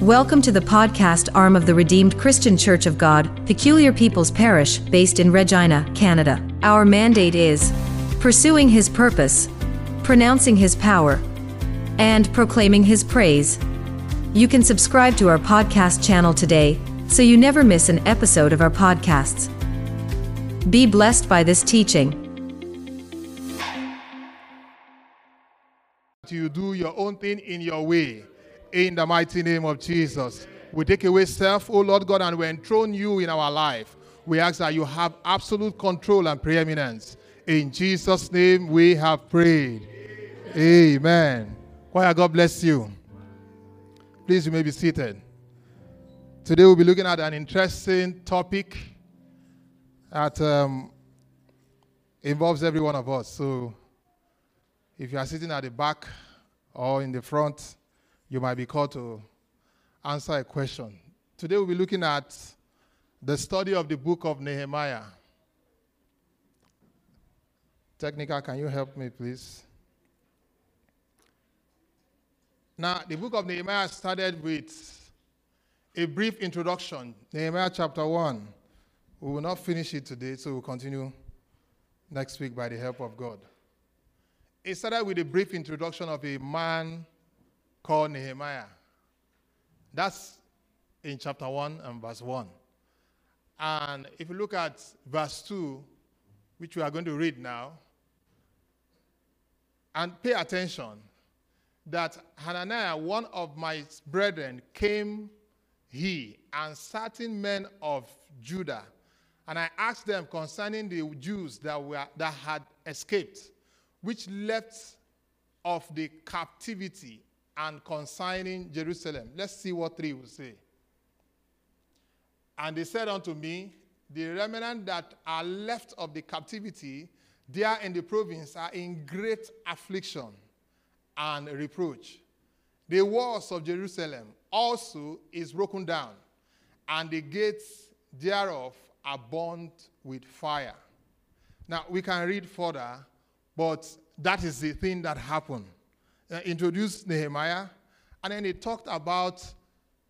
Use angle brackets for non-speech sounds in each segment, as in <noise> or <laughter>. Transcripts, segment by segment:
Welcome to the podcast arm of the Redeemed Christian Church of God, Peculiar People's Parish, based in Regina, Canada. Our mandate is pursuing His purpose, pronouncing His power, and proclaiming His praise. You can subscribe to our podcast channel today so you never miss an episode of our podcasts. Be blessed by this teaching. You do your own thing in your way. In the mighty name of Jesus. We take away self, oh Lord God, and we enthrone you in our life. We ask that you have absolute control and preeminence. In Jesus' name we have prayed. Amen. Choir, God bless you. Please, you may be seated. Today we'll be looking at an interesting topic that um, involves every one of us. So, if you are sitting at the back or in the front, you might be called to answer a question. Today we'll be looking at the study of the book of Nehemiah. Technical, can you help me, please? Now, the book of Nehemiah started with a brief introduction. Nehemiah chapter 1. We will not finish it today, so we'll continue next week by the help of God. It started with a brief introduction of a man called Nehemiah. That's in chapter 1 and verse 1. And if you look at verse 2, which we are going to read now, and pay attention that Hananiah, one of my brethren, came he and certain men of Judah. And I asked them concerning the Jews that, were, that had escaped, which left of the captivity and concerning Jerusalem. Let's see what 3 will say. And they said unto me, The remnant that are left of the captivity there in the province are in great affliction and reproach. The walls of Jerusalem also is broken down, and the gates thereof are burnt with fire. Now, we can read further, but that is the thing that happened uh, introduced Nehemiah, and then he talked about,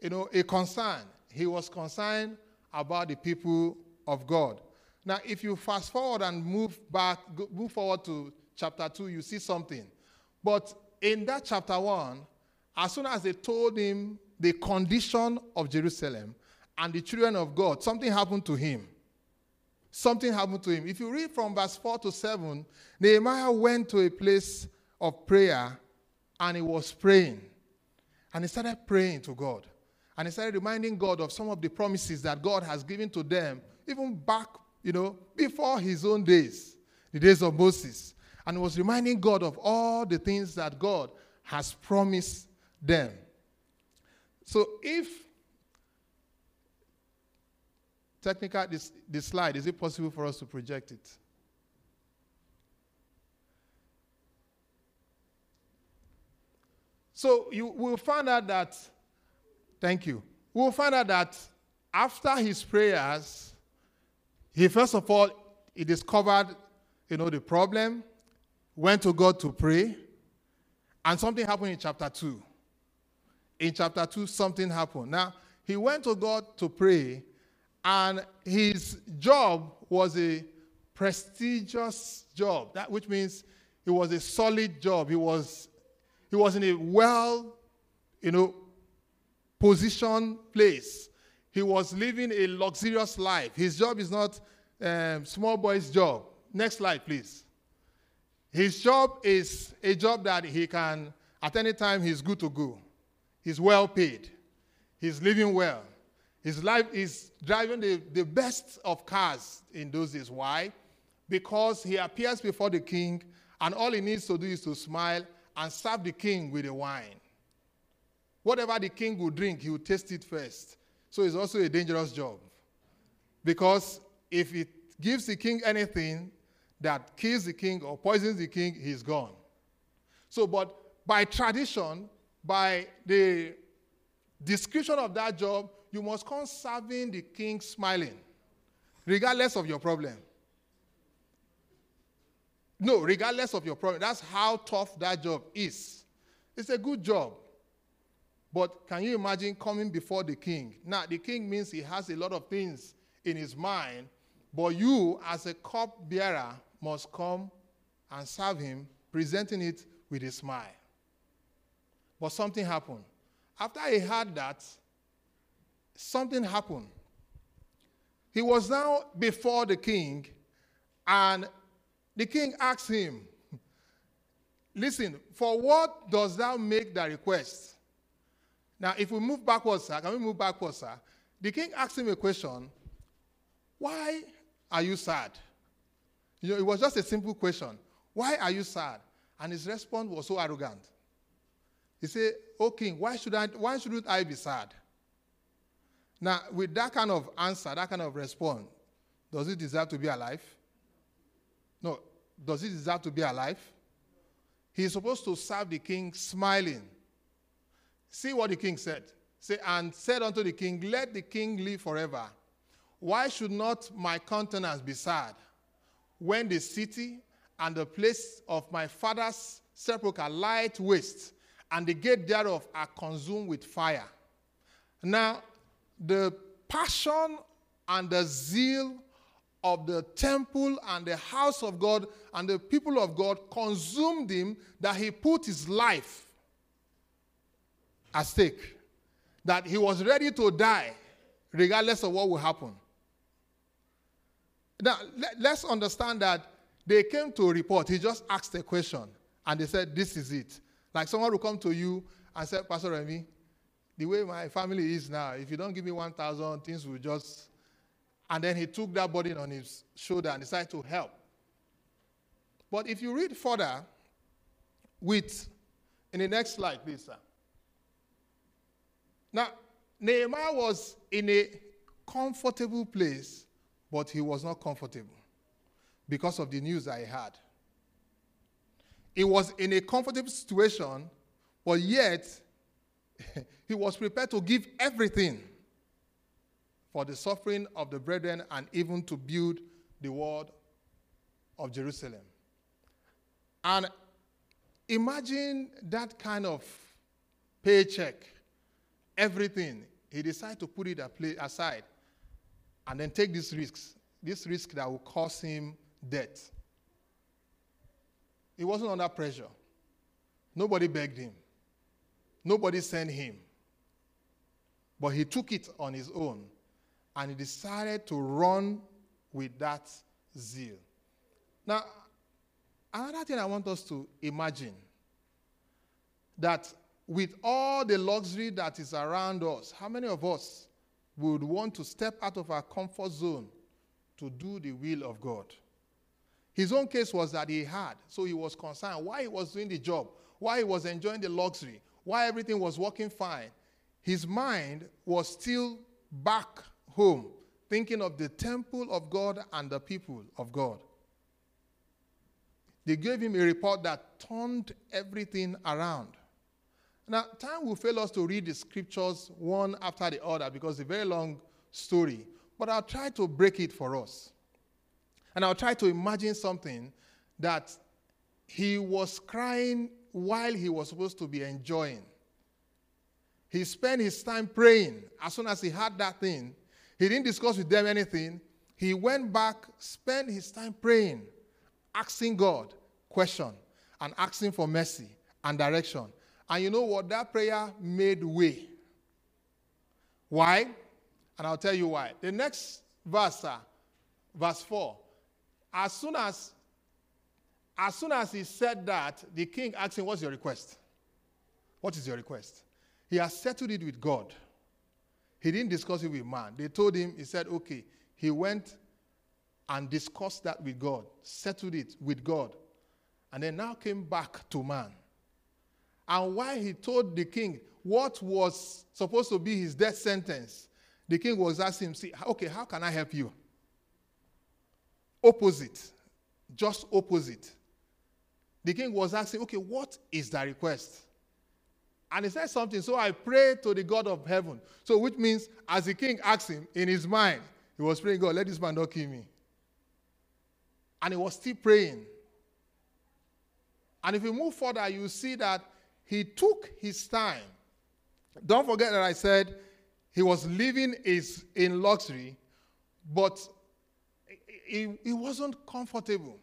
you know, a concern. He was concerned about the people of God. Now, if you fast forward and move back, move forward to chapter 2, you see something. But in that chapter 1, as soon as they told him the condition of Jerusalem and the children of God, something happened to him. Something happened to him. If you read from verse 4 to 7, Nehemiah went to a place of prayer and he was praying. And he started praying to God. And he started reminding God of some of the promises that God has given to them, even back, you know, before his own days, the days of Moses. And he was reminding God of all the things that God has promised them. So if technical this, this slide, is it possible for us to project it? So you will find out that, thank you. We'll find out that after his prayers, he first of all, he discovered, you know, the problem, went to God to pray, and something happened in chapter 2. In chapter 2, something happened. Now, he went to God to pray, and his job was a prestigious job, that, which means it was a solid job. He was he was in a well, you know, positioned place. He was living a luxurious life. His job is not um, small boy's job. Next slide, please. His job is a job that he can, at any time, he's good to go. He's well paid. He's living well. His life is driving the, the best of cars in those days. Why? Because he appears before the king, and all he needs to do is to smile and serve the king with the wine. Whatever the king will drink, he will taste it first. So it's also a dangerous job. Because if it gives the king anything that kills the king or poisons the king, he's gone. So, but by tradition, by the description of that job, you must come serving the king smiling, regardless of your problem. No, regardless of your problem. That's how tough that job is. It's a good job. But can you imagine coming before the king? Now, the king means he has a lot of things in his mind, but you, as a cup bearer, must come and serve him, presenting it with a smile. But something happened. After he heard that, something happened. He was now before the king, and the king asked him, Listen, for what does thou make the request? Now, if we move backwards, sir, can we move backwards, sir? The king asked him a question Why are you sad? You know, it was just a simple question. Why are you sad? And his response was so arrogant. He said, Oh king, why, should I, why shouldn't I be sad? Now, with that kind of answer, that kind of response, does he deserve to be alive? No. Does he deserve to be alive? He is supposed to serve the king smiling. See what the king said. Say, and said unto the king, Let the king live forever. Why should not my countenance be sad when the city and the place of my father's sepulchre lie waste, and the gate thereof are consumed with fire? Now, the passion and the zeal of the temple and the house of God and the people of God consumed him that he put his life at stake. That he was ready to die regardless of what will happen. Now, let, us understand that they came to report. He just asked a question and they said, This is it. Like someone will come to you and say, Pastor Remy, the way my family is now, if you don't give me 1,000, things will just. And then he took that burden on his shoulder and decided to help. But if you read further, with, in the next slide, please, sir. Now, Nehemiah was in a comfortable place, but he was not comfortable because of the news I had. He was in a comfortable situation, but yet <laughs> he was prepared to give everything for the suffering of the brethren and even to build the wall of Jerusalem. And imagine that kind of paycheck, everything. He decided to put it aside and then take these risks, this risk that will cause him death. He wasn't under pressure. Nobody begged him. Nobody sent him. But he took it on his own and he decided to run with that zeal. Now, another thing I want us to imagine that with all the luxury that is around us, how many of us would want to step out of our comfort zone to do the will of God? His own case was that he had, so he was concerned why he was doing the job, why he was enjoying the luxury, why everything was working fine, his mind was still back home, thinking of the temple of God and the people of God. They gave him a report that turned everything around. Now, time will fail us to read the scriptures one after the other because it's a very long story, but I'll try to break it for us. And I'll try to imagine something that he was crying while he was supposed to be enjoying. He spent his time praying. As soon as he had that thing, he didn't discuss with them anything. He went back, spent his time praying, asking God question, and asking for mercy and direction. And you know what? That prayer made way. Why? And I'll tell you why. The next verse, uh, verse 4. As soon as as soon as he said that, the king asked him, What's your request? What is your request? He has settled it with God. He didn't discuss it with man. They told him, he said, okay. He went and discussed that with God, settled it with God, and then now came back to man. And while he told the king what was supposed to be his death sentence, the king was asking him, see, okay, how can I help you? Opposite. Just opposite. The king was asking, okay, what is the request? And he said something. So I prayed to the God of heaven. So, which means, as the king asked him in his mind, he was praying, God, let this man not kill me. And he was still praying. And if you move further, you see that he took his time Don't forget that I said he was living in luxury, but he, he wasn't comfortable.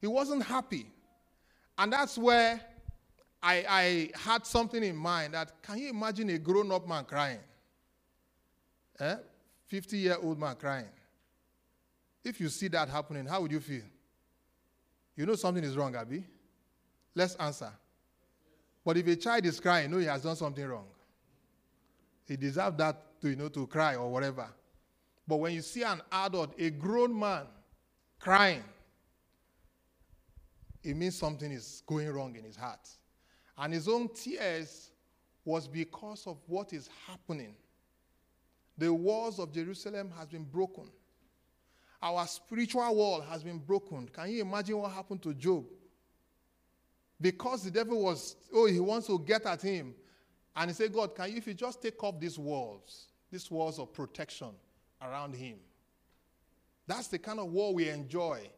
He wasn't happy. And that's where I, I had something in mind that can you imagine a grown up man crying? Eh? 50 year old man crying. If you see that happening, how would you feel? You know something is wrong, Abby? Let's answer. But if a child is crying, you know he has done something wrong. He deserves that to, you know, to cry or whatever. But when you see an adult, a grown man, crying, it means something is going wrong in his heart. And his own tears was because of what is happening. The walls of Jerusalem has been broken. Our spiritual wall has been broken. Can you imagine what happened to Job? Because the devil was, oh, he wants to get at him. And he said, God, can you, if you just take off these walls, these walls of protection around him? That's the kind of war we enjoy.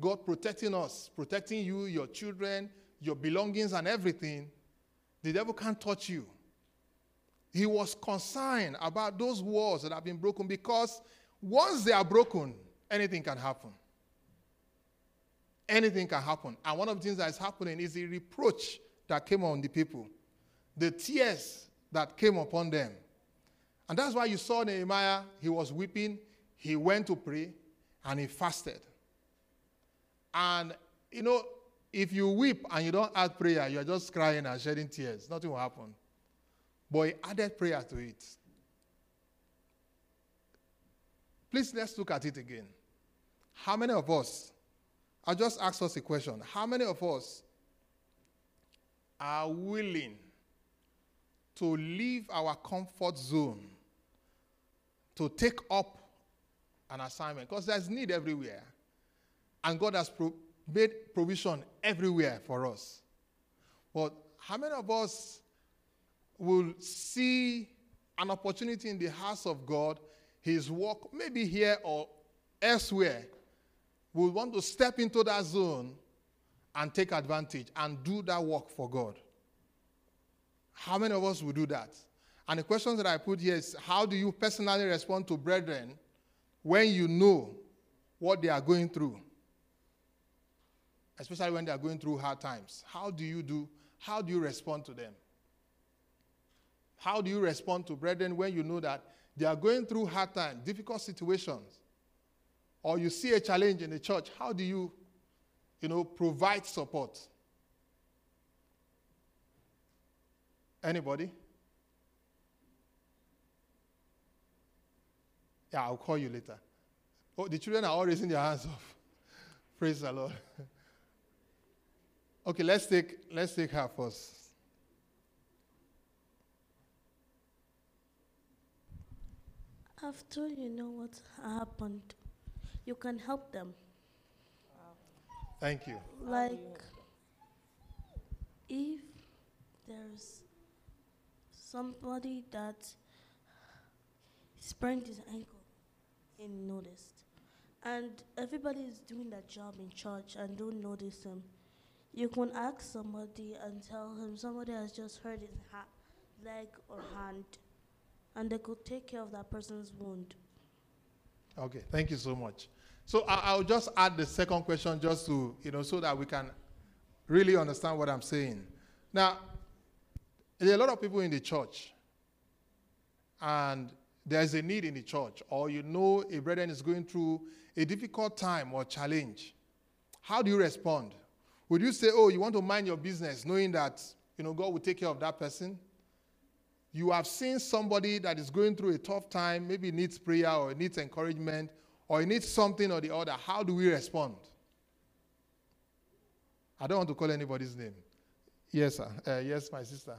God protecting us, protecting you, your children, your belongings, and everything. The devil can't touch you. He was concerned about those walls that have been broken because once they are broken, anything can happen. Anything can happen. And one of the things that is happening is the reproach that came on the people, the tears that came upon them. And that's why you saw Nehemiah, he was weeping, he went to pray, and he fasted. And, you know, if you weep and you don't add prayer, you're just crying and shedding tears, nothing will happen. But he added prayer to it. Please let's look at it again. How many of us, I just ask us a question, how many of us are willing to leave our comfort zone to take up an assignment? Because there's need everywhere. And God has pro- made provision everywhere for us. But how many of us will see an opportunity in the house of God, his work, maybe here or elsewhere, will want to step into that zone and take advantage and do that work for God. How many of us will do that? And the question that I put here is how do you personally respond to brethren when you know what they are going through? Especially when they are going through hard times. How do you do? How do you respond to them? How do you respond to brethren when you know that they are going through hard times, difficult situations? or you see a challenge in the church, how do you, you know, provide support? Anybody? Yeah, I'll call you later. Oh, the children are all raising their hands off. <laughs> Praise the Lord. <laughs> okay, let's take let's take her first. After you know what happened, you can help them. Thank you. Like, if there's somebody that sprained his ankle and noticed, and everybody is doing their job in church and don't notice him, you can ask somebody and tell him somebody has just hurt his ha- leg or hand, and they could take care of that person's wound. Okay, thank you so much. So I, will just add the second question just to, you know, so that we can really understand what I'm saying. Now, there are a lot of people in the church, and there's a need in the church, or you know a brethren is going through a difficult time or challenge. How do you respond? Would you say, oh, you want to mind your business, knowing that, you know, God will take care of that person? You have seen somebody that is going through a tough time, maybe needs prayer or needs encouragement, or needs something or the other, how do we respond? I don't want to call anybody's name. Yes, sir. Uh, yes, my sister.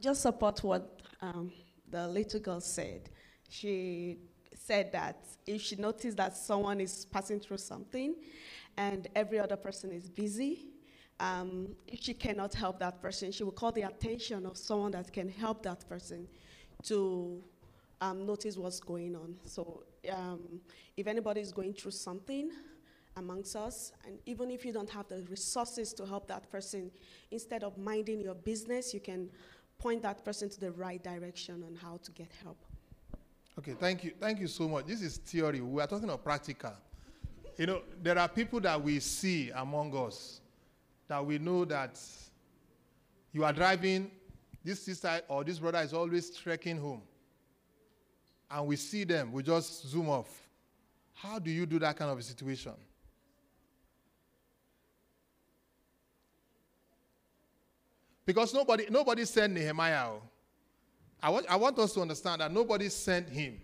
Just support what um, the little girl said. She said that if she noticed that someone is passing through something and every other person is busy, um, if she cannot help that person, she will call the attention of someone that can help that person to um, notice what's going on. So um, if anybody is going through something amongst us. And even if you don't have the resources to help that person, instead of minding your business, you can point that person to the right direction on how to get help. Okay, thank you. Thank you so much. This is theory. We are talking of practical. You know, there are people that we see among us that we know that you are driving, this sister or this brother is always trekking home. And we see them, we just zoom off. How do you do that kind of a situation? Because nobody, nobody said Nehemiah. Oh. I want, I want us to understand that nobody sent him.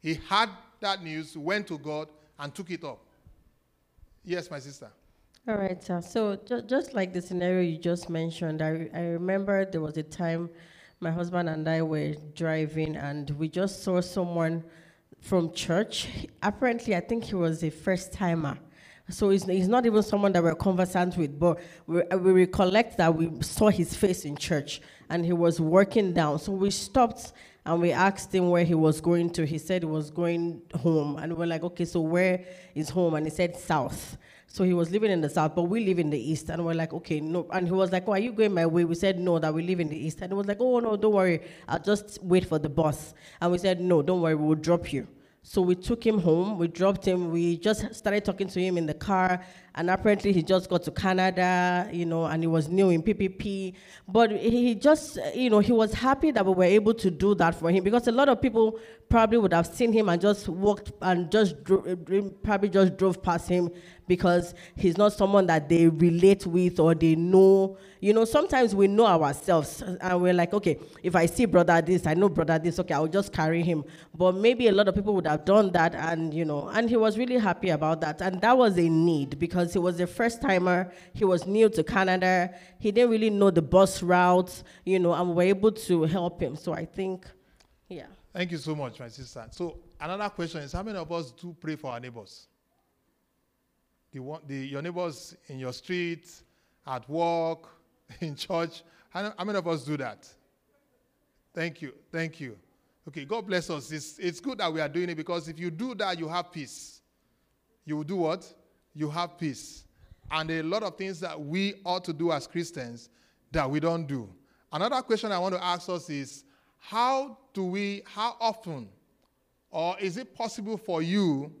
He had that news, went to God, and took it up. Yes, my sister. All right, sir. So ju- just like the scenario you just mentioned, I, re- I remember there was a time my husband and I were driving and we just saw someone from church. Apparently, I think he was a first timer. So he's, he's not even someone that we're conversant with, but we, we recollect that we saw his face in church and he was working down. So we stopped and we asked him where he was going to. He said he was going home. And we're like, okay, so where is home? And he said south. So he was living in the south, but we live in the east. And we're like, okay, no. And he was like, oh, are you going my way? We said, no, that we live in the east. And he was like, oh, no, don't worry. I'll just wait for the bus. And we said, no, don't worry, we'll drop you. So we took him home, we dropped him, we just started talking to him in the car, and apparently he just got to Canada, you know, and he was new in PPP. But he just, you know, he was happy that we were able to do that for him because a lot of people probably would have seen him and just walked and just eh, dro- probably just drove past him because he's not someone that they relate with or they know. You know, sometimes we know ourselves and we're like, okay, if I see brother this, I know brother this, okay, I'll just carry him. But maybe a lot of people would have done that and, you know, and he was really happy about that. And that was a need because he was a first timer, he was new to Canada, he didn't really know the bus routes, you know, and we were able to help him. So I think, yeah. Thank you so much, my sister. So another question is, how many of us do pray for our neighbors? The one, the, your neighbors in your street, at work, <laughs> in church. How, how many of us do that? Thank you. Thank you. Okay, God bless us. It's, it's good that we are doing it because if you do that, you have peace. You will do what? You have peace. And a lot of things that we ought to do as Christians that we don't do. Another question I want to ask us is how do we, how often, or is it possible for you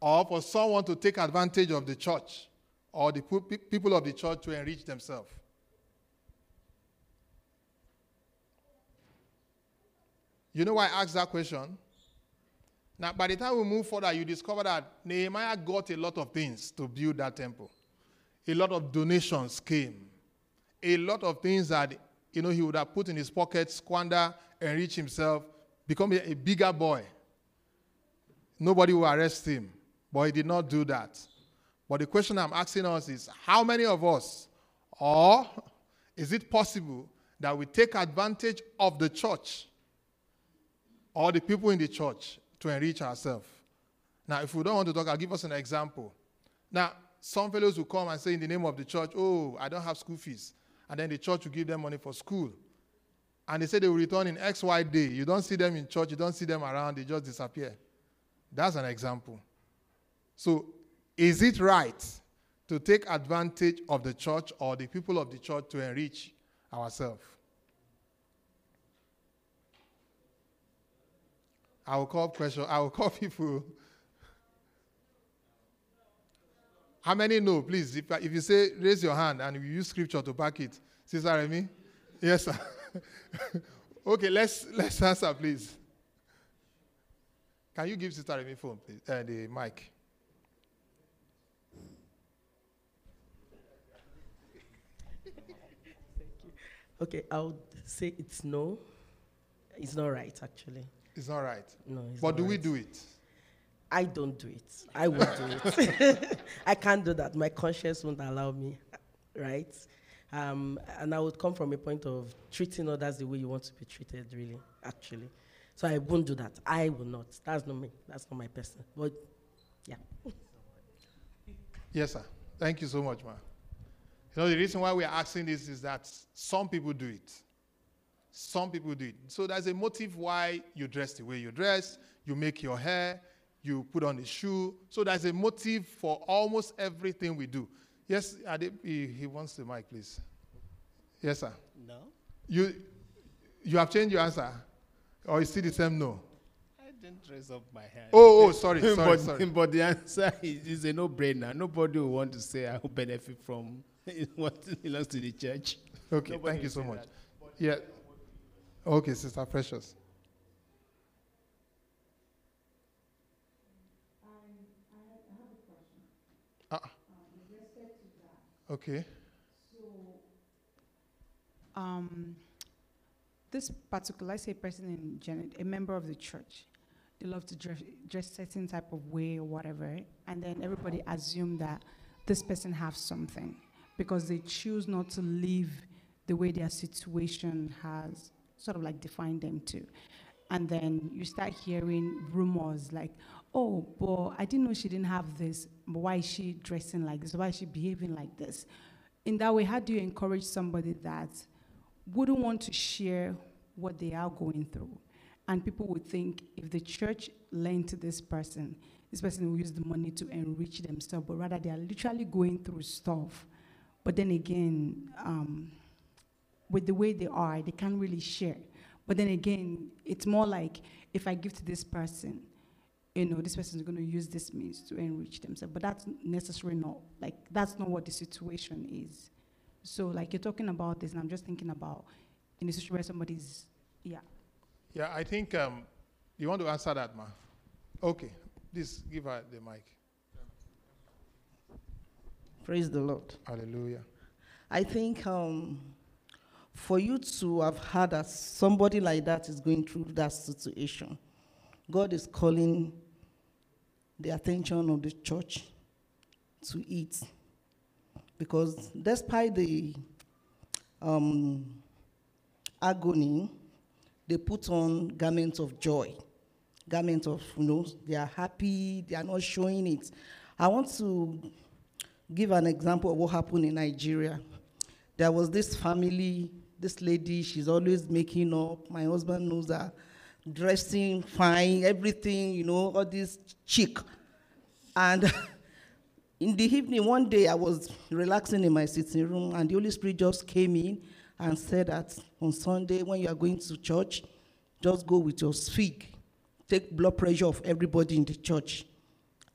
or for someone to take advantage of the church or the people of the church to enrich themselves? You know why I asked that question? Now, by the time we move further, you discover that Nehemiah got a lot of things to build that temple. A lot of donations came. A lot of things that you know he would have put in his pocket, squander, enrich himself, become a, a bigger boy. Nobody will arrest him, but he did not do that. But the question I'm asking us is how many of us, or is it possible that we take advantage of the church or the people in the church to enrich ourselves? Now, if we don't want to talk, I'll give us an example. Now, some fellows will come and say in the name of the church, Oh, I don't have school fees. And then the church will give them money for school. And they say they will return in X, Y day. You don't see them in church, you don't see them around, they just disappear. That's an example. So, is it right to take advantage of the church or the people of the church to enrich ourselves? I will call question. I will <laughs> call people. How many know, please? If, if you say raise your hand and you use scripture to back it, Sister Remy? Yes, sir. <laughs> okay, let's let's answer, please. Can you give Sister Remy phone, please? Uh, the mic. Okay, I would say it's no. It's not right, actually. It's not right. No, it's But do we do it? I don't do it. I won't do it. <laughs> I can't do that. My conscience won't allow me, right? Um, and I would come from a point of treating others the way you want to be treated, really, actually. So I won't do that. I will not. That's not me. That's not my person. But yeah. Yes, sir. Thank you so much, man. You know, the reason why we are asking this is that some people do it. Some people do it. So there's a motive why you dress the way you dress, you make your hair, you put on the shoe. So there's a motive for almost everything we do. Yes, he, he wants the mic, please. Yes, sir. No. You, you have changed your answer? Or is still the same no? I didn't raise up my hand. Oh, oh, sorry, <laughs> sorry, but, sorry. <laughs> but the answer is, is a no-brainer. Nobody will want to say I will benefit from <laughs> what belongs to the church. Okay, Nobody thank you so much. that. Yeah. Okay, Sister Precious. Ah. Okay. So, um, this particular, let's say, person in gen- a member of the church, they love to dress, dress certain type of way or whatever, and then everybody assume that this person has something because they choose not to live the way their situation has sort of like define them too. And then you start hearing rumors like, oh, but I didn't know she didn't have this, why is she dressing like this? Why is she behaving like this? In that way, how do you encourage somebody that wouldn't want to share what they are going through? And people would think if the church lent to this person, this person will use the money to enrich themselves, but rather they are literally going through stuff. But then again, um, with the way they are, they can't really share. But then again, it's more like if I give to this person, you know, this person is going to use this means to enrich themselves. But that's necessarily not like that's not what the situation is. So like you're talking about this, and I'm just thinking about in a situation where somebody's yeah. Yeah, I think um, you want to answer that, ma. Okay, please give her the mic. Praise the Lord. Hallelujah. I think um, for you to have heard that somebody like that is going through that situation, God is calling the attention of the church to it. Because despite the um, agony, they put on garments of joy, garments of, you know, they are happy, they are not showing it. I want to give an example of what happened in Nigeria. There was this family, this lady, she's always making up. My husband knows her, dressing fine, everything, you know, all this chic. And <laughs> in the evening, one day I was relaxing in my sitting room, and the Holy Spirit just came in and said that on Sunday, when you are going to church, just go with your swig. Take blood pressure of everybody in the church.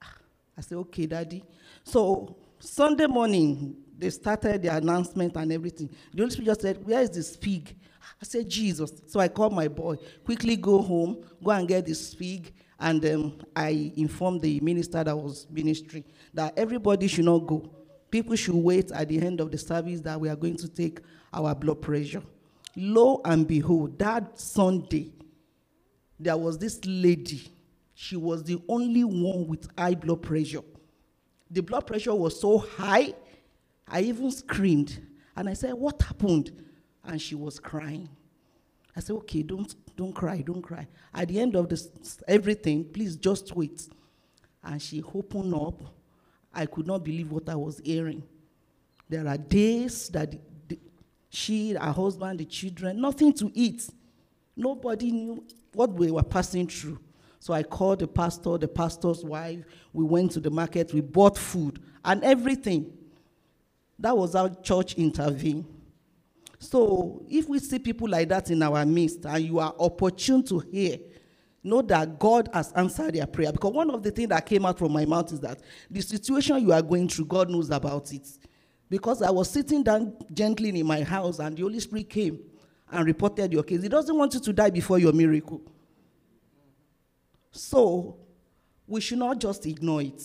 Ah, I said, okay, daddy. So Sunday morning, they started the announcement and everything. The Holy Spirit just said, Where is the fig? I said, Jesus. So I called my boy, quickly go home, go and get this fig. And um, I informed the minister that was ministry that everybody should not go. People should wait at the end of the service that we are going to take our blood pressure. Lo and behold, that Sunday, there was this lady. She was the only one with high blood pressure. The blood pressure was so high, I even screamed. And I said, What happened? And she was crying. I said, Okay, don't, don't cry, don't cry. At the end of this, everything, please just wait. And she opened up. I could not believe what I was hearing. There are days that the, the, she, her husband, the children, nothing to eat. Nobody knew what we were passing through. So I called the pastor, the pastor's wife. We went to the market, we bought food and everything. That was how church intervened. So if we see people like that in our midst and you are opportune to hear, know that God has answered their prayer. Because one of the things that came out from my mouth is that the situation you are going through, God knows about it. Because I was sitting down gently in my house and the Holy Spirit came and reported your case. He doesn't want you to die before your miracle. So we should not just ignore it.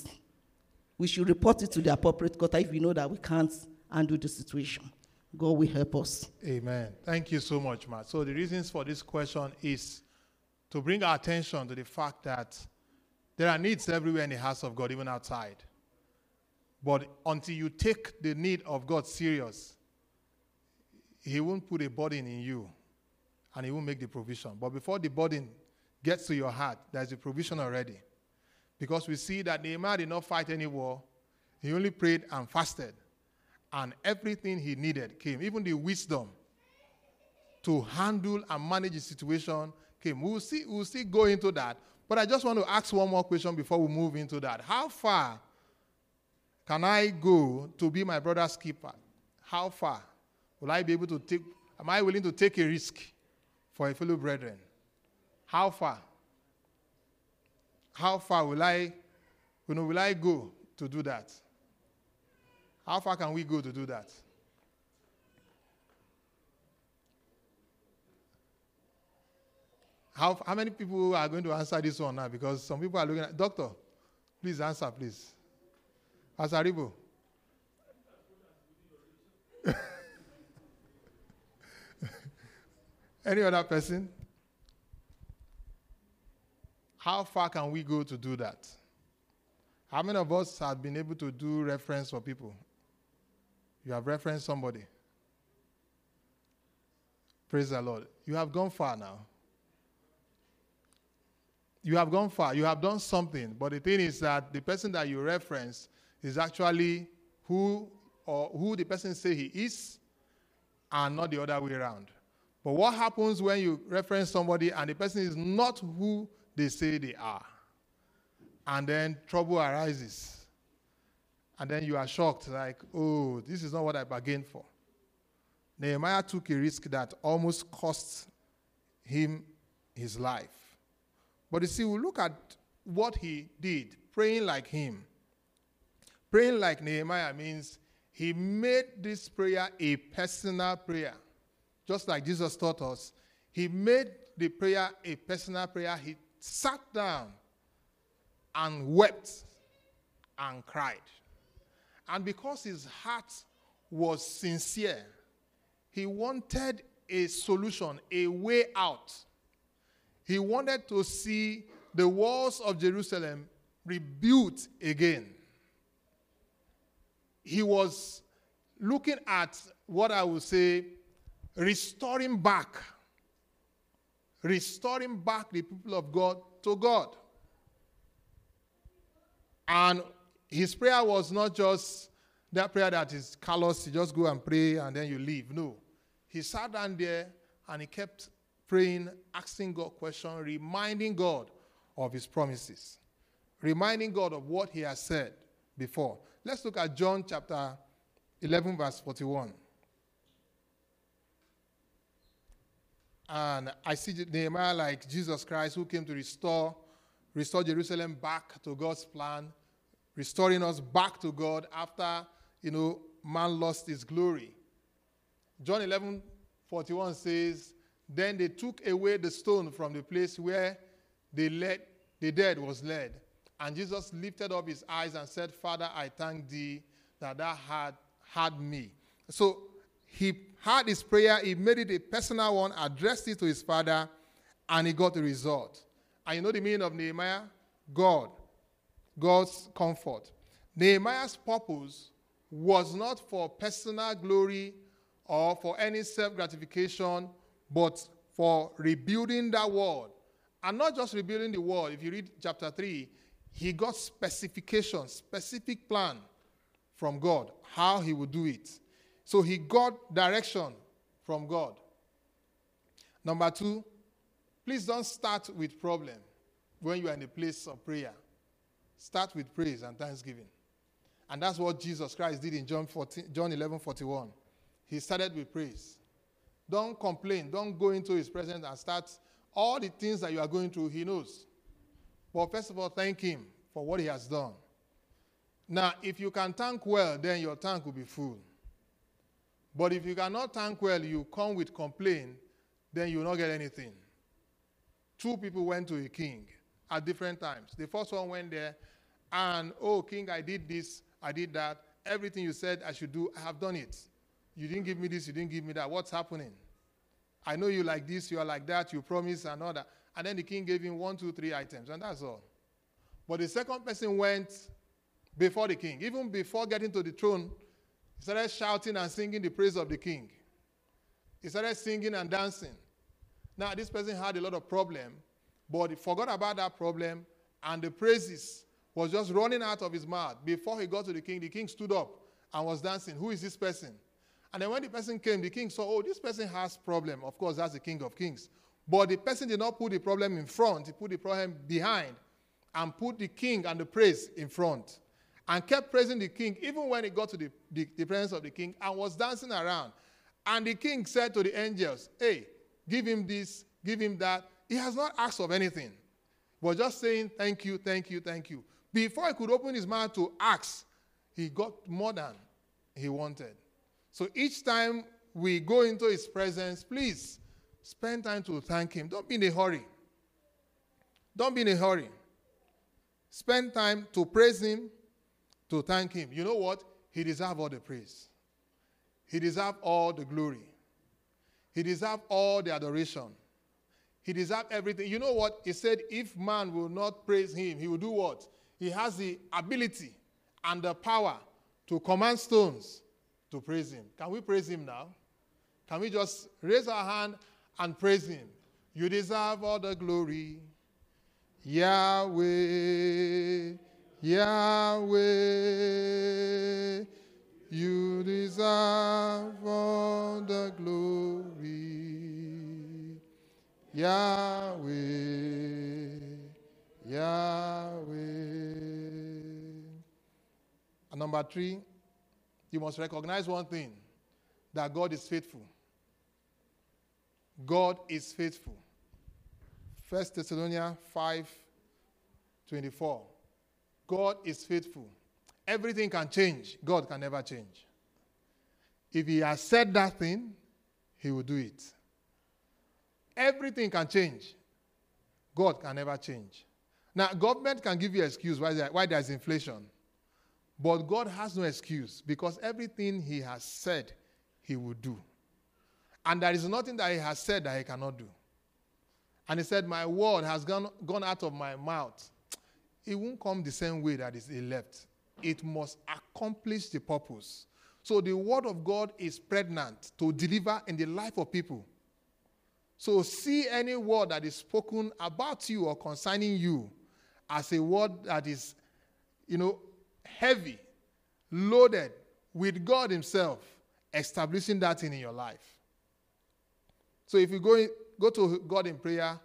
We should report it to the appropriate court if we know that we can't handle the situation. God will help us. Amen. Thank you so much, Matt. So the reasons for this question is to bring our attention to the fact that there are needs everywhere in the house of God, even outside. But until you take the need of God serious, He won't put a burden in you and He won't make the provision. But before the burden gets to your heart, there's a provision already. Because we see that Nehemiah did not fight any war, he only prayed and fasted. And everything he needed came, even the wisdom to handle and manage the situation came. We'll see, we'll see go into that. But I just want to ask one more question before we move into that. How far can I go to be my brother's keeper? How far will I be able to take? Am I willing to take a risk for a fellow brethren? How far? How far will I, you know, will I go to do that? How far can we go to do that? How, how many people are going to answer this one now? Because some people are looking at, Doctor, please answer, please. Asaribo. <laughs> Any other person? How far can we go to do that? How many of us have been able to do reference for people? You have referenced somebody. Praise the Lord. You have gone far now. You have gone far. You have done something. But the thing is that the person that you reference is actually who or who the person say he is and not the other way around. But what happens when you reference somebody and the person is not who they say they are? And then trouble arises. And then you are shocked, like, oh, this is not what I bargained for. Nehemiah took a risk that almost cost him his life. But you see, we look at what he did, praying like him. Praying like Nehemiah means he made this prayer a personal prayer. Just like Jesus taught us, he made the prayer a personal prayer. He sat down and wept and cried. And because his heart was sincere, he wanted a solution, a way out. He wanted to see the walls of Jerusalem rebuilt again. He was looking at what I would say restoring back, restoring back the people of God to God. And his prayer was not just that prayer that is callous, you just go and pray and then you leave. No. He sat down there and he kept praying, asking God questions, reminding God of his promises, reminding God of what he has said before. Let's look at John chapter 11, verse 41. And I see Nehemiah like Jesus Christ who came to restore, restore Jerusalem back to God's plan, restoring us back to God after, you know, man lost his glory. John 11, 41 says, Then they took away the stone from the place where they led, the dead was led. And Jesus lifted up his eyes and said, Father, I thank thee that thou had had me. So he had his prayer, he made it a personal one, addressed it to his father, and he got the result. And you know the meaning of Nehemiah? God. God's comfort. Nehemiah's purpose was not for personal glory or for any self gratification, but for rebuilding that wall. And not just rebuilding the wall. If you read chapter 3, he got specification, specific plan from God, how he would do it. So he got direction from God. Number two, please don't start with problem when you are in a place of prayer. Start with praise and thanksgiving. And that's what Jesus Christ did in John, 14, John 11 41. He started with praise. Don't complain. Don't go into his presence and start all the things that you are going through. He knows. But first of all, thank him for what he has done. Now, if you can thank well, then your tank will be full. But if you cannot thank well, you come with complaint, then you will not get anything. Two people went to a king at different times. The first one went there and, oh, king, I did this, I did that. Everything you said I should do, I have done it. You didn't give me this, you didn't give me that. What's happening? I know you like this, you are like that, you promise and all that. And then the king gave him one, two, three items, and that's all. But the second person went before the king. Even before getting to the throne, he started shouting and singing the praise of the king. He started singing and dancing. Now, this person had a lot of problem, but he forgot about that problem, and the praises was just running out of his mouth. Before he got to the king, the king stood up and was dancing. Who is this person? And then when the person came, the king saw, oh, this person has problem. Of course, that's the king of kings. But the person did not put the problem in front, he put the problem behind and put the king and the praise in front and kept praising the king even when he got to the, the, the presence of the king and was dancing around. And the king said to the angels, Hey, give him this, give him that. He has not asked of anything, but just saying, Thank you, thank you, thank you. Before he could open his mouth to ask, he got more than he wanted. So each time we go into his presence, please spend time to thank him. Don't be in a hurry. Don't be in a hurry. Spend time to praise him, to thank him. You know what? He deserves all the praise. He deserves all the glory. He deserves all the adoration. He deserves everything. You know what? He said, if man will not praise him, he will do what? He has the ability and the power to command stones to praise him. Can we praise him now? Can we just raise our hand and praise him? You deserve all the glory. Yahweh, Yahweh, you deserve all the glory. Yahweh, Yahweh. And number three, you must recognize one thing that God is faithful. God is faithful. 1 Thessalonians 5 24. God is faithful. Everything can change, God can never change. If He has said that thing, He will do it. Everything can change, God can never change. Now, government can give you excuse why, there, why there's inflation, but God has no excuse because everything He has said, He will do. And there is nothing that He has said that He cannot do. And He said, My word has gone, gone out of my mouth. It won't come the same way that it left. It must accomplish the purpose. So the word of God is pregnant to deliver in the life of people. So see any word that is spoken about you or concerning you as a word that is, you know, heavy, loaded with God Himself, establishing that in your life. So if you go, go to God in prayer,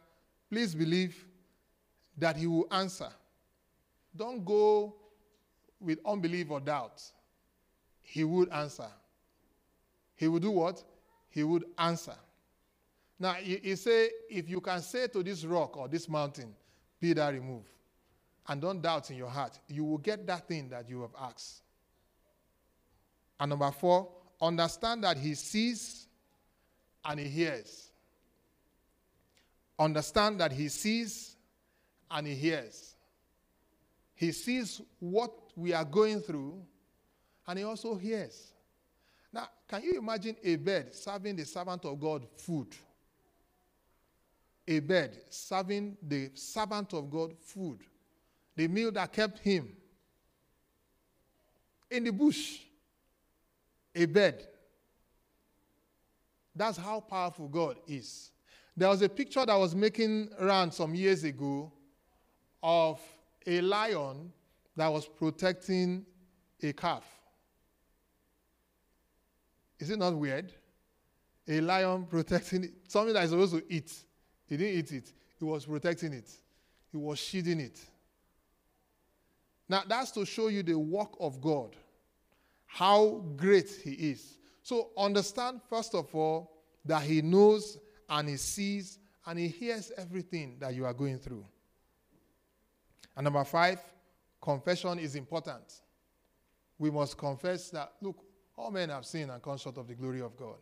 please believe that He will answer. Don't go with unbelief or doubt. He would answer. He would do what? He would answer. Now, he, he say, if you can say to this rock or this mountain, be thou removed, and don't doubt in your heart, you will get that thing that you have asked. And number four, understand that he sees and he hears. Understand that he sees and he hears. He sees what we are going through and he also hears. Now, can you imagine a bird serving the servant of God food? A bird serving the servant of God food, the meal that kept him in the bush. A bird. That's how powerful God is. There was a picture that was making around some years ago of a lion that was protecting a calf. Is it not weird? A lion protecting something that is supposed to eat. He didn't eat it, he was protecting it, he was shielding it. Now, that's to show you the work of God, how great He is. So, understand, first of all, that He knows and He sees and He hears everything that you are going through. And number five, confession is important. We must confess that, look, all men have sinned and come short of the glory of God.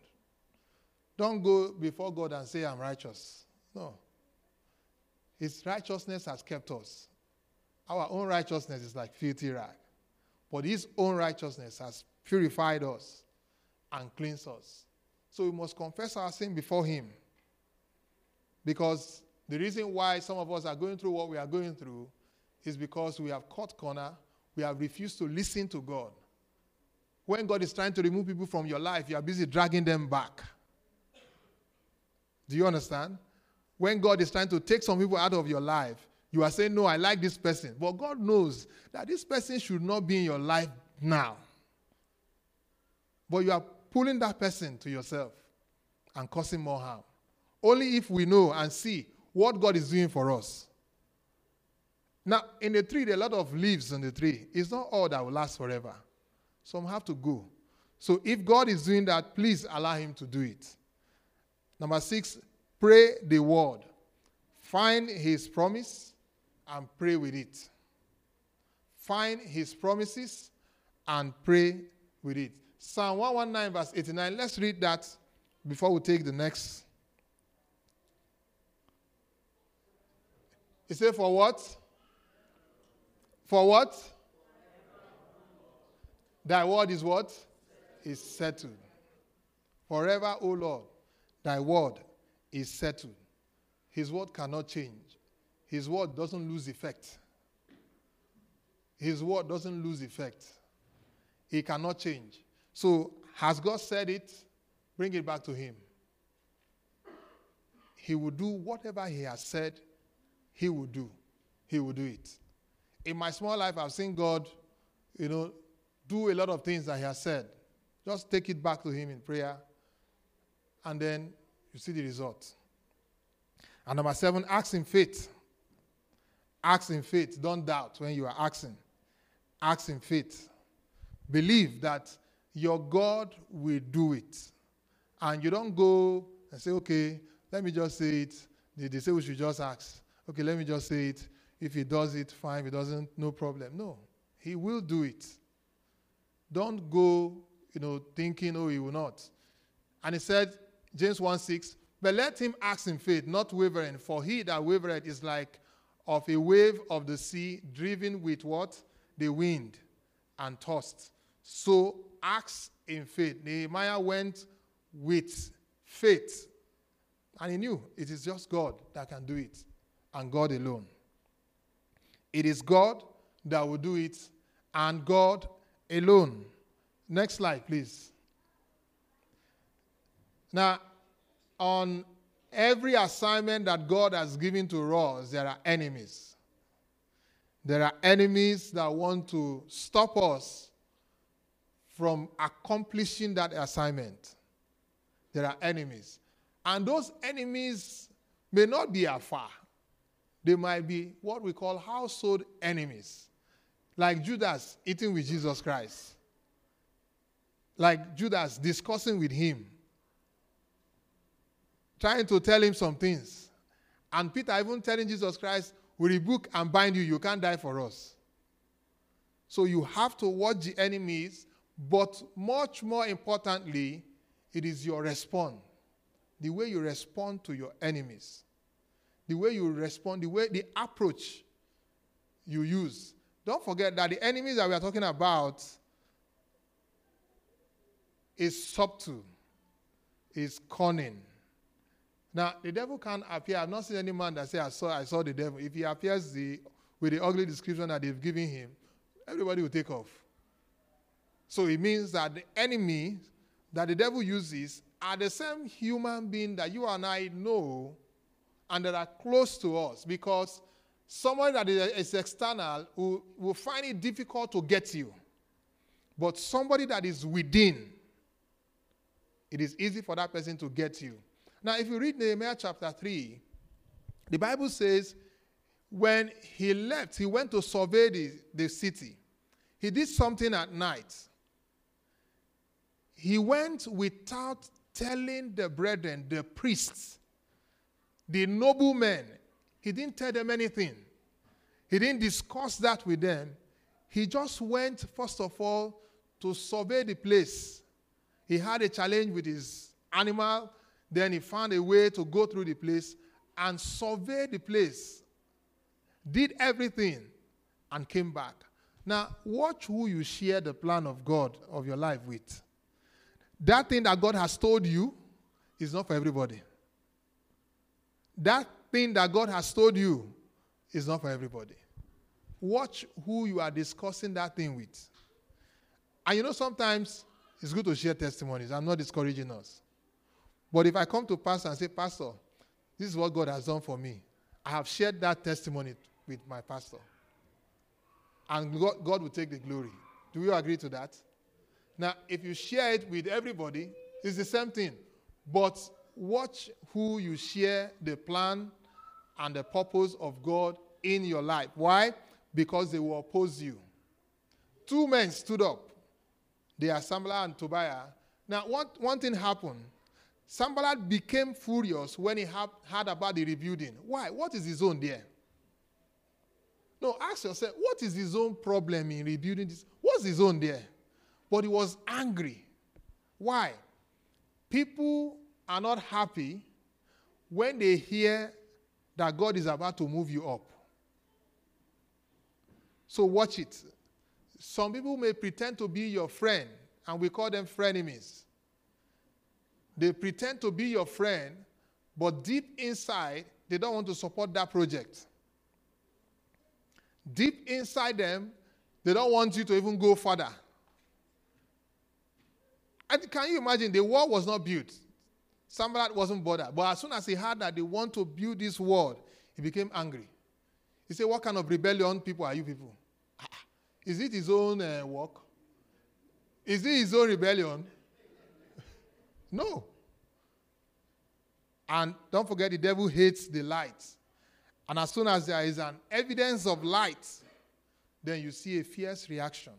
Don't go before God and say, I'm righteous. No. His righteousness has kept us. Our own righteousness is like filthy rag. But His own righteousness has purified us and cleansed us. So we must confess our sin before Him. Because the reason why some of us are going through what we are going through is because we have cut corner, we have refused to listen to God. When God is trying to remove people from your life, you are busy dragging them back. Do you understand? When God is trying to take some people out of your life, you are saying, No, I like this person. But God knows that this person should not be in your life now. But you are pulling that person to yourself and causing more harm. Only if we know and see what God is doing for us. Now, in the tree, there are a lot of leaves on the tree. It's not all that will last forever. Some have to go. So if God is doing that, please allow Him to do it. Number six, pray the word. Find His promise and pray with it. Find His promises and pray with it. Psalm 119, verse 89. Let's read that before we take the next. He said, For what? For what? Thy word is what? Is settled. Forever, O Lord, thy word is settled. His word cannot change. His word doesn't lose effect. His word doesn't lose effect. He cannot change. So, has God said it? Bring it back to Him. He will do whatever He has said, He will do. He will do it in my small life, I've seen God, you know, do a lot of things that He has said. Just take it back to Him in prayer, and then you see the result. And number seven, ask in faith. Ask in faith. Don't doubt when you are asking. Ask in faith. Believe that your God will do it. And you don't go and say, okay, let me just say it. They say we should just ask. Okay, let me just say it. If he does it, fine. If he doesn't, no problem. No, he will do it. Don't go, you know, thinking, oh, he will not. And he said, James 1 6, but let him ask in faith, not wavering, for he that wavereth is like of a wave of the sea driven with what? The wind and tossed. So ask in faith. Nehemiah went with faith. And he knew it is just God that can do it, and God alone. It is God that will do it and God alone. Next slide, please. Now, on every assignment that God has given to us, there are enemies. There are enemies that want to stop us from accomplishing that assignment. There are enemies. And those enemies may not be afar. They might be what we call household enemies, like Judas eating with Jesus Christ, like Judas discussing with him, trying to tell him some things. And Peter even telling Jesus Christ, We rebuke and bind you, you can't die for us. So you have to watch the enemies, but much more importantly, it is your response. The way you respond to your enemies the way you respond, the way the approach you use. Don't forget that the enemies that we are talking about is subtle, is cunning. Now, the devil can't appear. I've not seen any man that say, I saw, I saw the devil. If he appears the, with the ugly description that they've given him, everybody will take off. So it means that the enemy that the devil uses are the same human being that you and I know and that are close to us because someone that is external will, will find it difficult to get you. But somebody that is within, it is easy for that person to get you. Now, if you read Nehemiah chapter 3, the Bible says when he left, he went to survey the, the city. He did something at night. He went without telling the brethren, the priests, the noblemen, he didn't tell them anything. He didn't discuss that with them. He just went, first of all, to survey the place. He had a challenge with his animal. Then he found a way to go through the place and survey the place. Did everything and came back. Now, watch who you share the plan of God of your life with. That thing that God has told you is not for everybody that thing that God has told you is not for everybody. Watch who you are discussing that thing with. And you know, sometimes it's good to share testimonies. I'm not discouraging us. But if I come to pastor and say, Pastor, this is what God has done for me, I have shared that testimony with my pastor. And God, God will take the glory. Do you agree to that? Now, if you share it with everybody, it's the same thing. But watch who you share the plan and the purpose of God in your life. Why? Because they will oppose you. Two men stood up. the Sanballat and Tobiah. Now, one, one thing happened. Sanballat became furious when he ha- heard about the rebuilding. Why? What is his own there? No, ask yourself, what is his own problem in rebuilding this? What's his own there? But he was angry. Why? People are not happy when they hear that God is about to move you up. So watch it. Some people may pretend to be your friend, and we call them frenemies. They pretend to be your friend, but deep inside, they don't want to support that project. Deep inside them, they don't want you to even go further. And can you imagine? The wall was not built. Sanballat wasn't bothered. But as soon as he heard that they want to build this wall, he became angry. He said, What kind of rebellion people are you people? Ah, ah. Is it his own uh, work? Is it his own rebellion? <laughs> no. And don't forget, the devil hates the light. And as soon as there is an evidence of light, then you see a fierce reaction.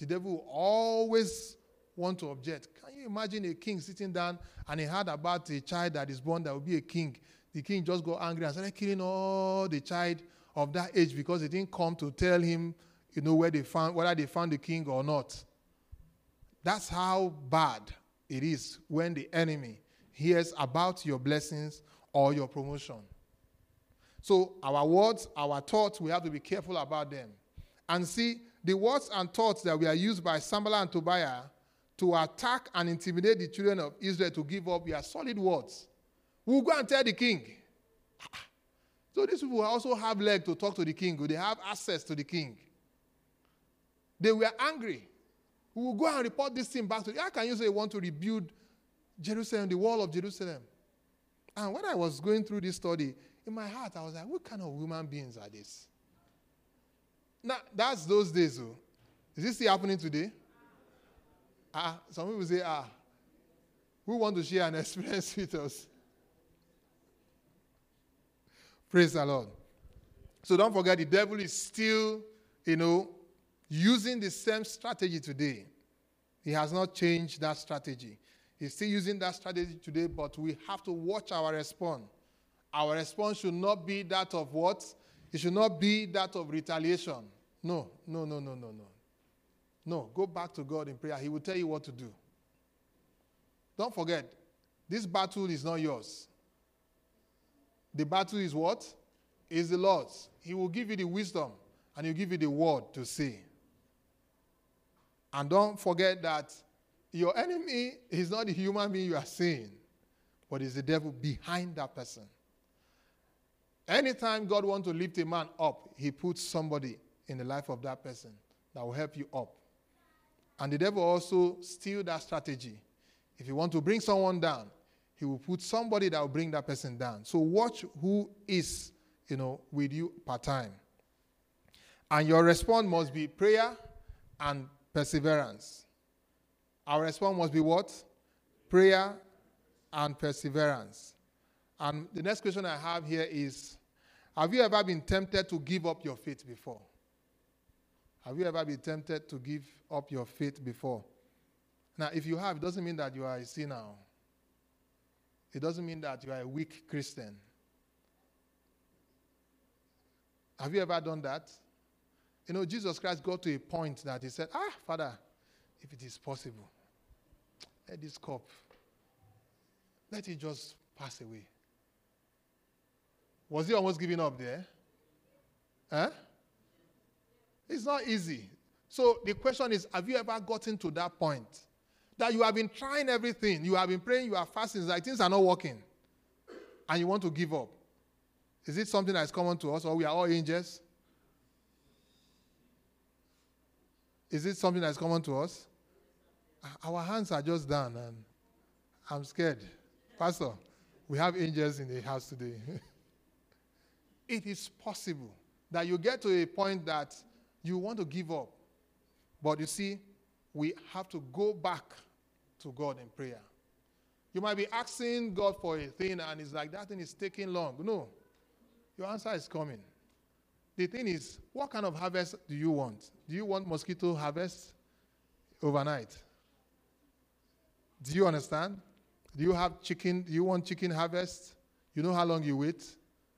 The devil will always want to object. Can you imagine a king sitting down and he heard about a child that is born that will be a king? The king just got angry and started killing all the child of that age because they didn't come to tell him, you know, where they found whether they found the king or not. That's how bad it is when the enemy hears about your blessings or your promotion. So our words, our thoughts, we have to be careful about them. And see, the words and thoughts that we are used by Sanballat and Tobiah to attack and intimidate the children of Israel to give up are solid words. We'll go and tell the king. <laughs> So these people also have leg to talk to the king. They have access to the king. They were angry. We will go and report this thing back to you. How can you say you want to rebuild Jerusalem, the wall of Jerusalem? And when I was going through this study, in my heart, I was like, what kind of human beings are these? Now, that's those days, though. Is this still happening today? Ah, some people say, ah, who want to share an <laughs> experience with us? Praise the Lord. So don't forget, the devil is still, you know, using the same strategy today. He has not changed that strategy. He's still using that strategy today, but we have to watch our response. Our response should not be that of what? It should not be that of retaliation. No, no, no, no, no, no. No, go back to God in prayer. He will tell you what to do. Don't forget, this battle is not yours. The battle is what? Is the Lord's. He will give you the wisdom and he'll give you the word to say. And don't forget that your enemy is not the human being you are seeing, but is the devil behind that person. Anytime God wants to lift a man up, he puts somebody in the life of that person that will help you up. And the devil also steal that strategy. If you want to bring someone down, he will put somebody that will bring that person down. So watch who is, you know, with you part time. And your response must be prayer and perseverance. Our response must be what? Prayer and perseverance. And the next question I have here is Have you ever been tempted to give up your faith before? Have you ever been tempted to give up your faith before? Now, if you have, it doesn't mean that you are a sinner. It doesn't mean that you are a weak Christian. Have you ever done that? You know, Jesus Christ got to a point that he said, Ah, Father, if it is possible, let this cup, let it just pass away. Was he almost giving up there? Huh? It's not easy. So the question is have you ever gotten to that point that you have been trying everything? You have been praying, you are fasting, like things are not working, and you want to give up? Is it something that is common to us, or we are all angels? Is it something that is common to us? Our hands are just down, and I'm scared. Pastor, we have angels in the house today. <laughs> it is possible that you get to a point that you want to give up. But you see, we have to go back to God in prayer. You might be asking God for a thing and it's like that thing is taking long. No. Your answer is coming. The thing is, what kind of harvest do you want? Do you want mosquito harvest overnight? Do you understand? Do you have chicken? Do you want chicken harvest? You know how long you wait?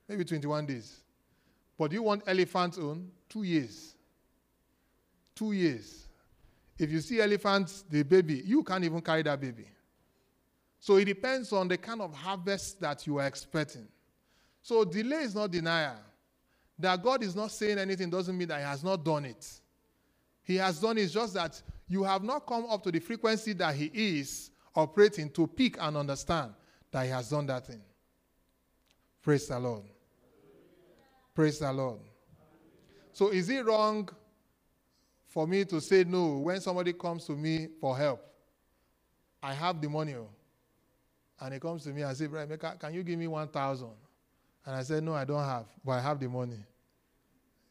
Maybe 21 days. But do you want elephant own? Two years. Two years. If you see elephants, the baby, you can't even carry that baby. So it depends on the kind of harvest that you are expecting. So delay is not denial. That God is not saying anything doesn't mean that He has not done it. He has done it, just that you have not come up to the frequency that He is operating to pick and understand that He has done that thing. Praise the Lord. Praise the Lord. So is it wrong for me to say no when somebody comes to me for help? I have the money. oh. And he comes to me and says, Brother can you give me 1,000? And I said, No, I don't have, but I have the money.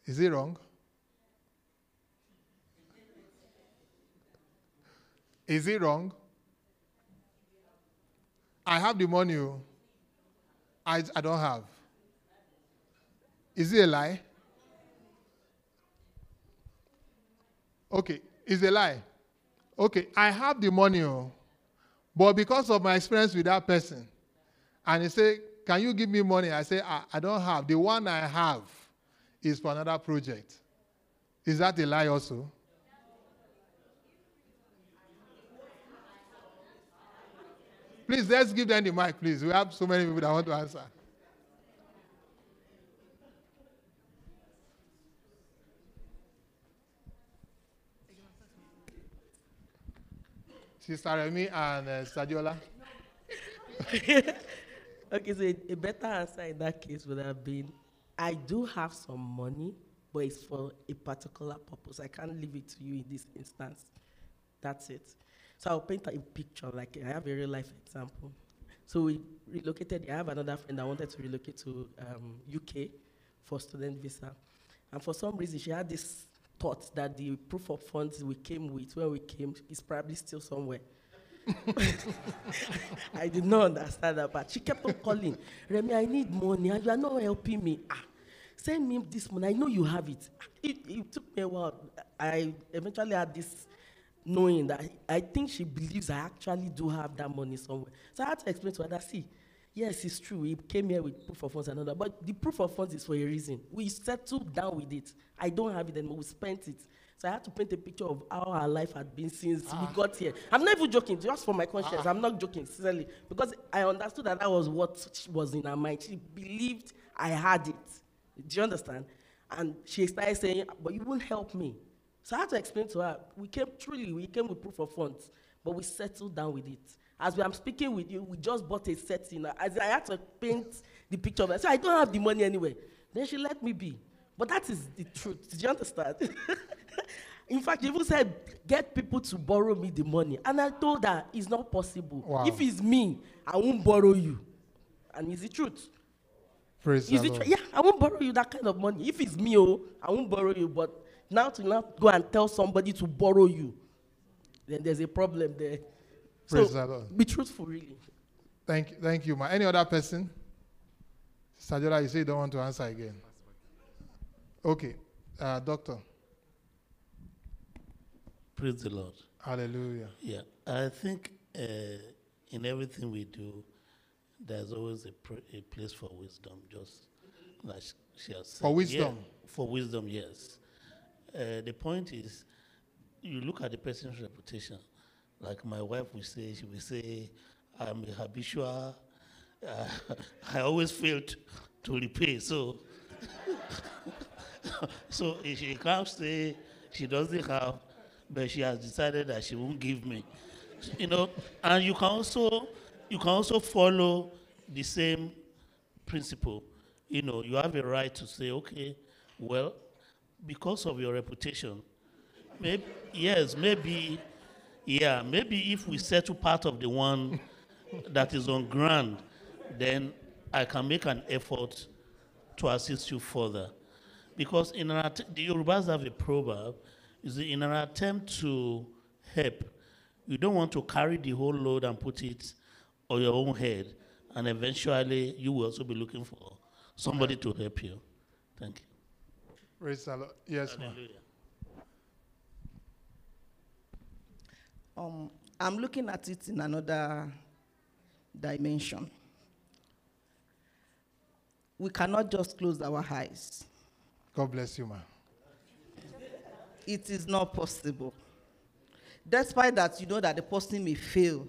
Is it wrong? Is it wrong? I have the money. oh. I, I don't have. Is it a lie? Okay, it's a lie. Okay, I have the money, oh, but because of my experience with that person, and he say, "Can you give me money?" I say, "I, I don't have. The one I have is for another project." Is that a lie also? Please, let's give them the mic, please. We have so many people that want to answer. Sister Remy and uh, Sadiola. <laughs> okay, so a, better answer in that case would have been I do have some money, but it's for a particular purpose. I can't leave it to you in this instance. That's it. So I'll paint a picture, like I have a real life example. So we relocated. I have another friend that wanted to relocate to um, UK for student visa. And for some reason, she had this thought that the proof of funds we came with when we came is probably still somewhere. <laughs> I did not understand that, but she kept on calling. Remy, I need money, and you are not helping me. Ah, send me this money. I know you have it. It, it took me a while. I eventually had this knowing that I think she believes I actually do have that money somewhere. So I had to explain to her that, see, yes, it's true. We came here with proof of funds and all that, but the proof of funds is for a reason. We settled down with it. I don't have it anymore. We spent it. So I had to paint a picture of how our life had been since we ah. got here. I'm not even joking, just for my conscience. Ah. I'm not joking, sincerely. Because I understood that that was what was in her mind. She believed I had it. Do you understand? And she started saying, but you won't help me. So I had to explain to her, we came, truly, we came with proof of funds, but we settled down with it. As we, I'm speaking with you, we just bought a set setting. As I had to paint the picture of it. So I don't have the money anyway. Then she let me be. But that is the truth. Did you understand? <laughs> In fact, she even said, get people to borrow me the money. And I told her, it's not possible. Wow. If it's me, I won't borrow you. And it's the truth. Praise Is the true? Yeah, I won't borrow you that kind of money. If it's me, oh, I won't borrow you. But now to now go and tell somebody to borrow you, then there's a problem there. Praise so the Lord. be truthful, really. Thank, you, thank you, ma. Any other person? Sadiola, you say you don't want to answer again. Okay, uh, doctor. Praise the Lord. Hallelujah. Yeah, I think uh, in everything we do, there's always a, pr- a place for wisdom, just like sh- she has said. For wisdom? Yeah, for wisdom, yes. Uh, the point is, you look at the person's reputation. Like my wife will say, she will say, I'm a habitual, uh, <laughs> I always failed to, repay. So, <laughs> so she can't say she doesn't have, but she has decided that she won't give me. You know, and you can also you can also follow the same principle. You know, you have a right to say, okay, well, because of your reputation, maybe yes, maybe yeah, maybe if we settle part of the one that is on ground, then I can make an effort to assist you further. Because in an att- the Yorubas have a proverb, is in an attempt to help, you don't want to carry the whole load and put it on your own head, and eventually you will also be looking for somebody to help you. Thank you. Praise the Lord. Yes, ma'am. Um, I'm looking at it in another dimension. We cannot just close our eyes. God bless you, ma'am. It is not possible. Despite that, you know that the person may fail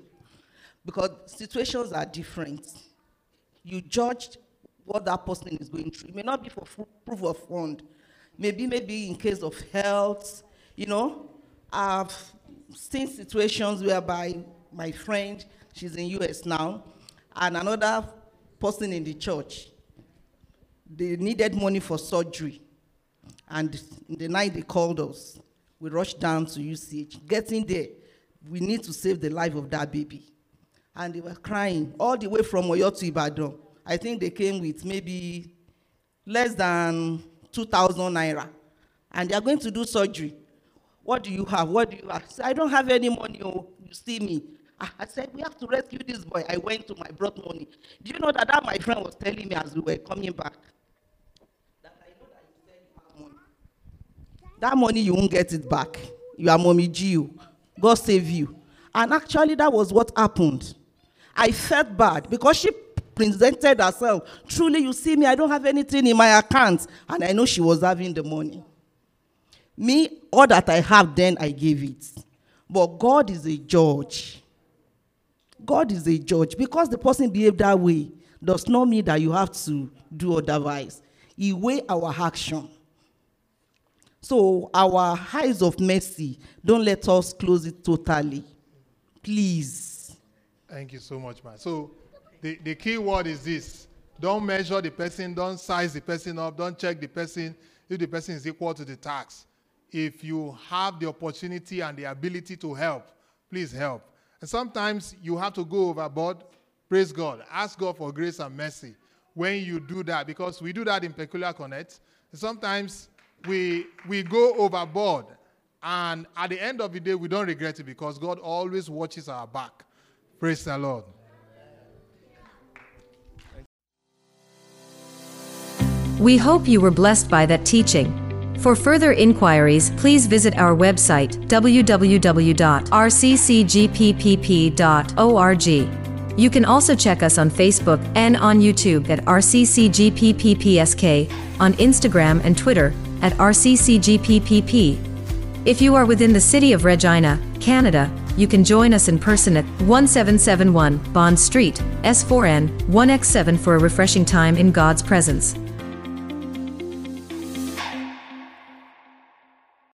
because situations are different. You judge what that person is going through. It may not be for proof of fund. Maybe, maybe in case of health, you know. I've seen situations whereby my friend, she's in US now, and another person in the church, they needed money for surgery. And the night they called us. We rushed down to UCH. Getting there, we need to save the life of that baby. And they were crying all the way from Oyo to Ibadan. I think they came with maybe less than 2,000 naira. And they are going to do surgery. What do you have? What do you have? I said, I don't have any money. Oh, you see me. I I said, we have to rescue this boy. I went to my brought money. Do you know that, that my friend was telling me as we were coming back? that I know that you said money. That money, you won't get it back. You are mommy Gio. Oh. God save you. And actually, that was what happened. I felt bad because she presented herself. Truly, you see me, I don't have anything in my account. And I know she was having the money. Me, all that I have, then I gave it. But God is a judge. God is a judge. Because the person behaved that way does not mean that you have to do otherwise. He weigh our action. So our eyes of mercy, don't let us close it totally. Please. Thank you so much, man. So the, the key word is this. Don't measure the person, don't size the person up, don't check the person if the person is equal to the tax. If you have the opportunity and the ability to help, please help. And sometimes you have to go overboard. Praise God. Ask God for grace and mercy when you do that, because we do that in Peculiar Connect. Sometimes we, we go overboard, and at the end of the day, we don't regret it because God always watches our back. Praise the Lord. We hope you were blessed by that teaching. For further inquiries, please visit our website www.rccgppp.org. You can also check us on Facebook and on YouTube at RCCGPPPSK, on Instagram and Twitter at RCCGPPP. If you are within the city of Regina, Canada, you can join us in person at 1771 Bond Street, S4N, 1X7 for a refreshing time in God's presence.